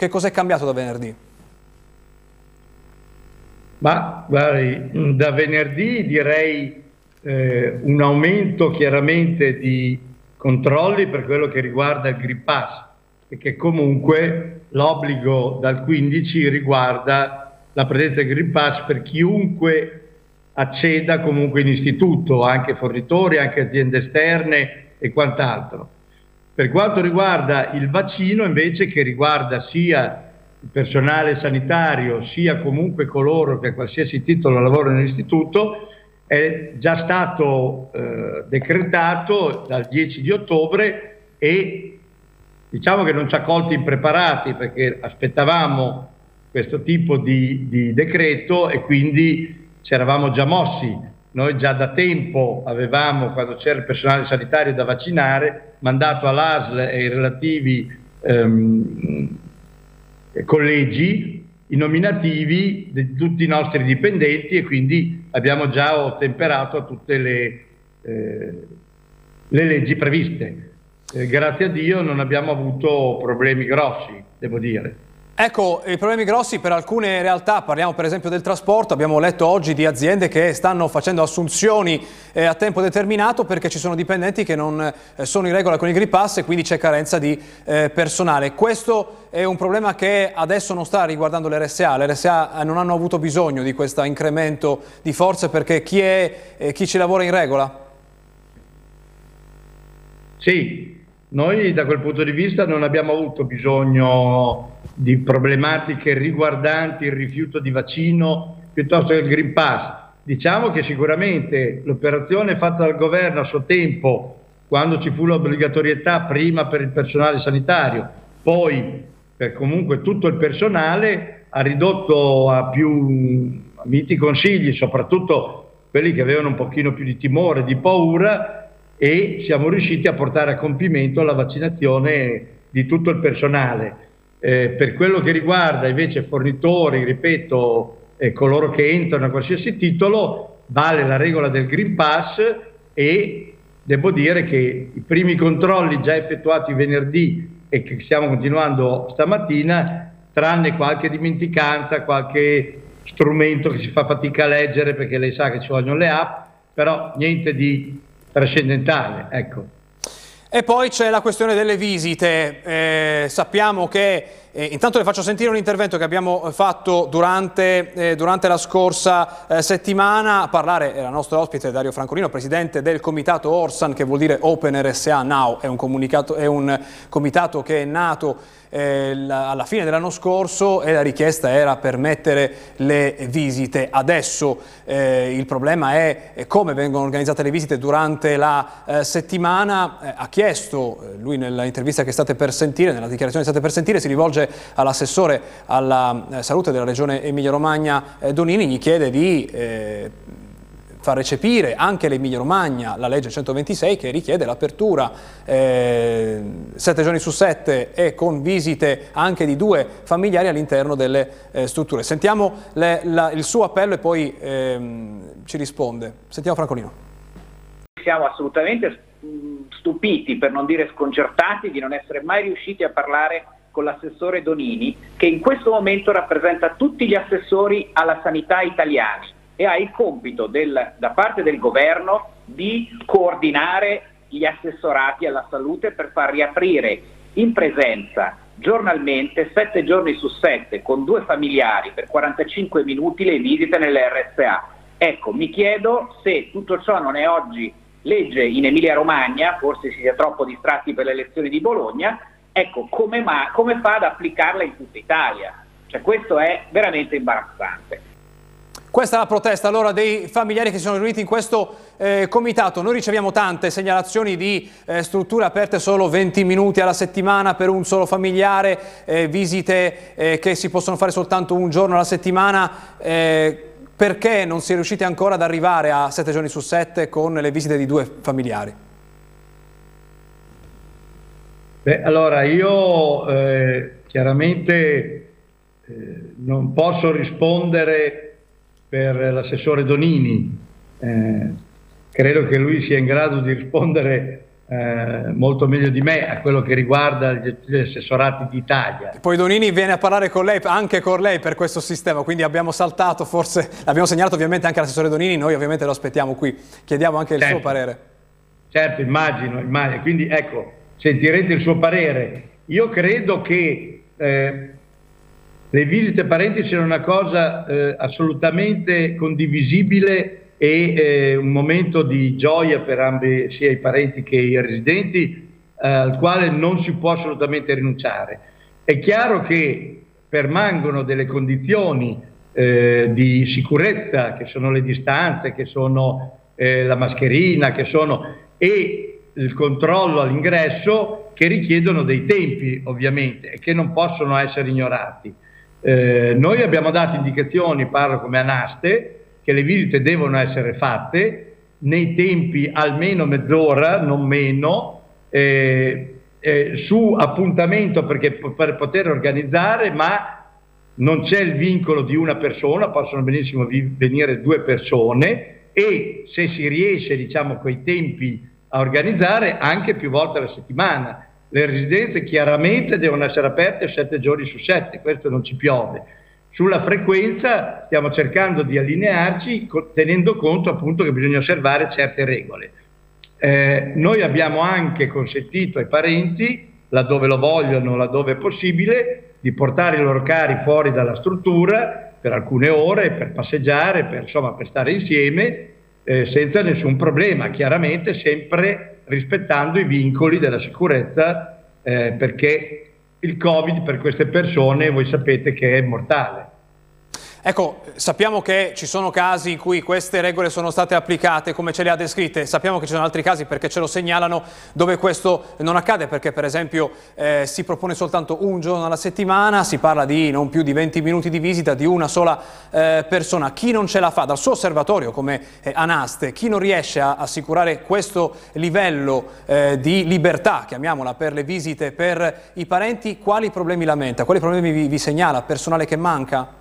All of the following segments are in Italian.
che cos'è cambiato da venerdì? Ma guardi, da venerdì direi eh, un aumento chiaramente di controlli per quello che riguarda il Green Pass, perché comunque l'obbligo dal 15 riguarda la presenza del Green Pass per chiunque acceda comunque in istituto, anche fornitori, anche aziende esterne e quant'altro. Per quanto riguarda il vaccino invece che riguarda sia il personale sanitario sia comunque coloro che a qualsiasi titolo lavorano nell'istituto, è già stato eh, decretato dal 10 di ottobre e diciamo che non ci ha colti impreparati perché aspettavamo questo tipo di, di decreto e quindi ci eravamo già mossi. Noi già da tempo avevamo, quando c'era il personale sanitario da vaccinare, mandato all'ASL e ai relativi ehm, collegi i nominativi di tutti i nostri dipendenti e quindi abbiamo già ottemperato a tutte le, eh, le leggi previste. Eh, grazie a Dio non abbiamo avuto problemi grossi, devo dire. Ecco, i problemi grossi per alcune realtà, parliamo per esempio del trasporto, abbiamo letto oggi di aziende che stanno facendo assunzioni eh, a tempo determinato perché ci sono dipendenti che non eh, sono in regola con i Green Pass e quindi c'è carenza di eh, personale. Questo è un problema che adesso non sta riguardando l'RSA, l'RSA non hanno avuto bisogno di questo incremento di forze perché chi, è, eh, chi ci lavora in regola? Sì, noi da quel punto di vista non abbiamo avuto bisogno di problematiche riguardanti il rifiuto di vaccino piuttosto che il Green Pass. Diciamo che sicuramente l'operazione fatta dal governo a suo tempo, quando ci fu l'obbligatorietà prima per il personale sanitario, poi per comunque tutto il personale, ha ridotto a più miti consigli, soprattutto quelli che avevano un pochino più di timore, di paura, e siamo riusciti a portare a compimento la vaccinazione di tutto il personale. Eh, per quello che riguarda invece fornitori, ripeto, eh, coloro che entrano a qualsiasi titolo, vale la regola del Green Pass e devo dire che i primi controlli già effettuati venerdì e che stiamo continuando stamattina, tranne qualche dimenticanza, qualche strumento che si fa fatica a leggere perché lei sa che ci vogliono le app, però niente di trascendentale. Ecco. E poi c'è la questione delle visite. Eh, sappiamo che, eh, intanto le faccio sentire un intervento che abbiamo fatto durante, eh, durante la scorsa eh, settimana. A parlare era nostro ospite Dario Francolino, presidente del comitato Orsan, che vuol dire Open RSA Now, è un, è un comitato che è nato eh, la, alla fine dell'anno scorso e la richiesta era permettere le visite. Adesso eh, il problema è come vengono organizzate le visite durante la eh, settimana. Eh, ha chiesto, eh, lui nell'intervista che state per sentire, nella dichiarazione che state per sentire, si rivolge all'assessore alla eh, salute della regione Emilia-Romagna Donini, gli chiede di far recepire anche l'Emilia Romagna la legge 126 che richiede l'apertura eh, sette giorni su sette e con visite anche di due familiari all'interno delle eh, strutture. Sentiamo le, la, il suo appello e poi ehm, ci risponde. Sentiamo Francolino. Siamo assolutamente stupiti, per non dire sconcertati, di non essere mai riusciti a parlare con l'assessore Donini, che in questo momento rappresenta tutti gli assessori alla sanità italiani e ha il compito del, da parte del governo di coordinare gli assessorati alla salute per far riaprire in presenza giornalmente, sette giorni su sette, con due familiari per 45 minuti le visite nell'RSA. Ecco, mi chiedo se tutto ciò non è oggi legge in Emilia Romagna, forse si sia troppo distratti per le elezioni di Bologna, ecco, come, ma, come fa ad applicarla in tutta Italia? Cioè, questo è veramente imbarazzante. Questa è la protesta allora dei familiari che si sono riuniti in questo eh, comitato. Noi riceviamo tante segnalazioni di eh, strutture aperte solo 20 minuti alla settimana per un solo familiare, eh, visite eh, che si possono fare soltanto un giorno alla settimana. Eh, perché non si è riusciti ancora ad arrivare a 7 giorni su 7 con le visite di due familiari? Beh, allora io eh, chiaramente non posso rispondere per l'assessore Donini. Eh, credo che lui sia in grado di rispondere eh, molto meglio di me a quello che riguarda gli assessorati d'Italia. Poi Donini viene a parlare con lei, anche con lei per questo sistema, quindi abbiamo saltato, forse l'abbiamo segnalato ovviamente anche all'assessore Donini, noi ovviamente lo aspettiamo qui, chiediamo anche il certo. suo parere. Certo, immagino, immagino, quindi ecco, sentirete il suo parere. Io credo che eh, le visite parenti siano una cosa eh, assolutamente condivisibile e eh, un momento di gioia per ambi, sia i parenti che i residenti, eh, al quale non si può assolutamente rinunciare. È chiaro che permangono delle condizioni eh, di sicurezza, che sono le distanze, che sono eh, la mascherina, che sono, e il controllo all'ingresso, che richiedono dei tempi ovviamente e che non possono essere ignorati. Eh, noi abbiamo dato indicazioni, parlo come Anaste, che le visite devono essere fatte nei tempi almeno mezz'ora, non meno, eh, eh, su appuntamento perché, per poter organizzare, ma non c'è il vincolo di una persona, possono benissimo venire due persone e se si riesce diciamo quei tempi a organizzare anche più volte alla settimana. Le residenze chiaramente devono essere aperte sette giorni su sette, questo non ci piove sulla frequenza stiamo cercando di allinearci tenendo conto appunto che bisogna osservare certe regole. Eh, noi abbiamo anche consentito ai parenti, laddove lo vogliono, laddove è possibile, di portare i loro cari fuori dalla struttura per alcune ore, per passeggiare, per, insomma, per stare insieme, eh, senza nessun problema, chiaramente sempre rispettando i vincoli della sicurezza, eh, perché il Covid per queste persone voi sapete che è mortale. Ecco, sappiamo che ci sono casi in cui queste regole sono state applicate come ce le ha descritte, sappiamo che ci sono altri casi perché ce lo segnalano dove questo non accade perché per esempio eh, si propone soltanto un giorno alla settimana, si parla di non più di 20 minuti di visita di una sola eh, persona. Chi non ce la fa dal suo osservatorio come eh, Anaste, chi non riesce a assicurare questo livello eh, di libertà, chiamiamola, per le visite per i parenti, quali problemi lamenta? Quali problemi vi, vi segnala? Personale che manca?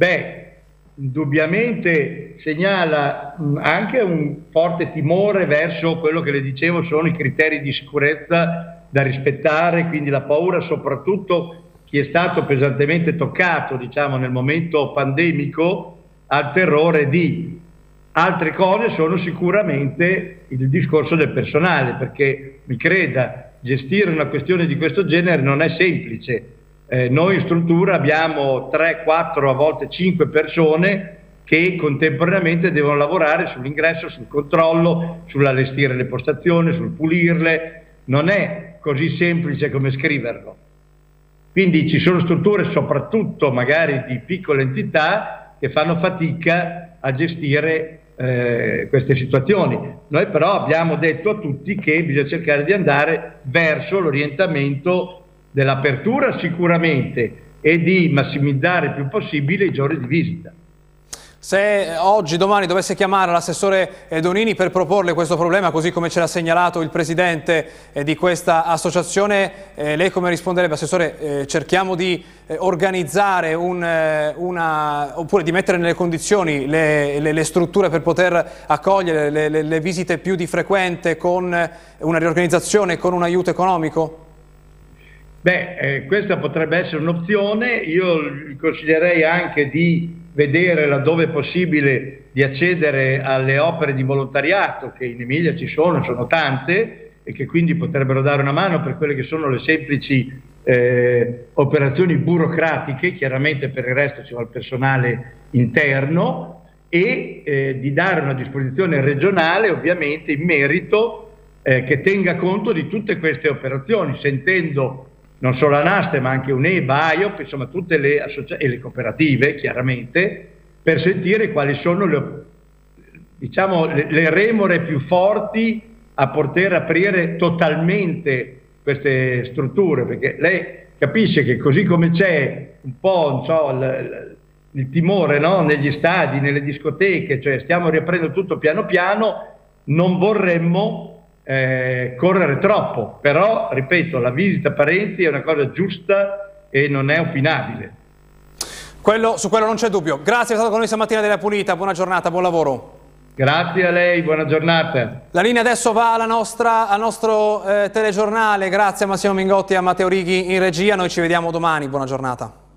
Beh, indubbiamente segnala anche un forte timore verso quello che le dicevo sono i criteri di sicurezza da rispettare, quindi la paura soprattutto chi è stato pesantemente toccato diciamo, nel momento pandemico al terrore di. Altre cose sono sicuramente il discorso del personale perché mi creda gestire una questione di questo genere non è semplice eh, noi in struttura abbiamo 3, 4, a volte 5 persone che contemporaneamente devono lavorare sull'ingresso, sul controllo, sull'allestire le postazioni, sul pulirle. Non è così semplice come scriverlo. Quindi ci sono strutture, soprattutto magari di piccole entità, che fanno fatica a gestire eh, queste situazioni. Noi però abbiamo detto a tutti che bisogna cercare di andare verso l'orientamento dell'apertura sicuramente e di massimizzare il più possibile i giorni di visita. Se oggi, domani dovesse chiamare l'assessore Donini per proporle questo problema, così come ce l'ha segnalato il presidente eh, di questa associazione, eh, lei come risponderebbe? Assessore, eh, cerchiamo di organizzare un, una, oppure di mettere nelle condizioni le, le, le strutture per poter accogliere le, le, visite più di frequente con una riorganizzazione con un aiuto economico? Beh, eh, questa potrebbe essere un'opzione, io consiglierei anche di vedere laddove è possibile di accedere alle opere di volontariato che in Emilia ci sono, sono tante e che quindi potrebbero dare una mano per quelle che sono le semplici eh, operazioni burocratiche, chiaramente per il resto ci va il personale interno e eh, di dare una disposizione regionale ovviamente in merito eh, che tenga conto di tutte queste operazioni, sentendo non solo Anaste ma anche UNEBA, AIOP, insomma tutte le associazioni e le cooperative chiaramente, per sentire quali sono le, diciamo, le, le remore più forti a poter aprire totalmente queste strutture, perché lei capisce che così come c'è un po' so, il, il, timore no? negli stadi, nelle discoteche, cioè stiamo riaprendo tutto piano piano, non vorremmo eh, correre troppo, però ripeto, la visita parenti è una cosa giusta e non è opinabile. Quello, su quello non c'è dubbio. Grazie, è stato con noi stamattina della Pulita, buona giornata, buon lavoro. Grazie a lei, buona giornata. La linea adesso va nostra, al nostro eh, telegiornale, grazie a Massimo Mingotti e a Matteo Righi in regia, noi ci vediamo domani, buona giornata.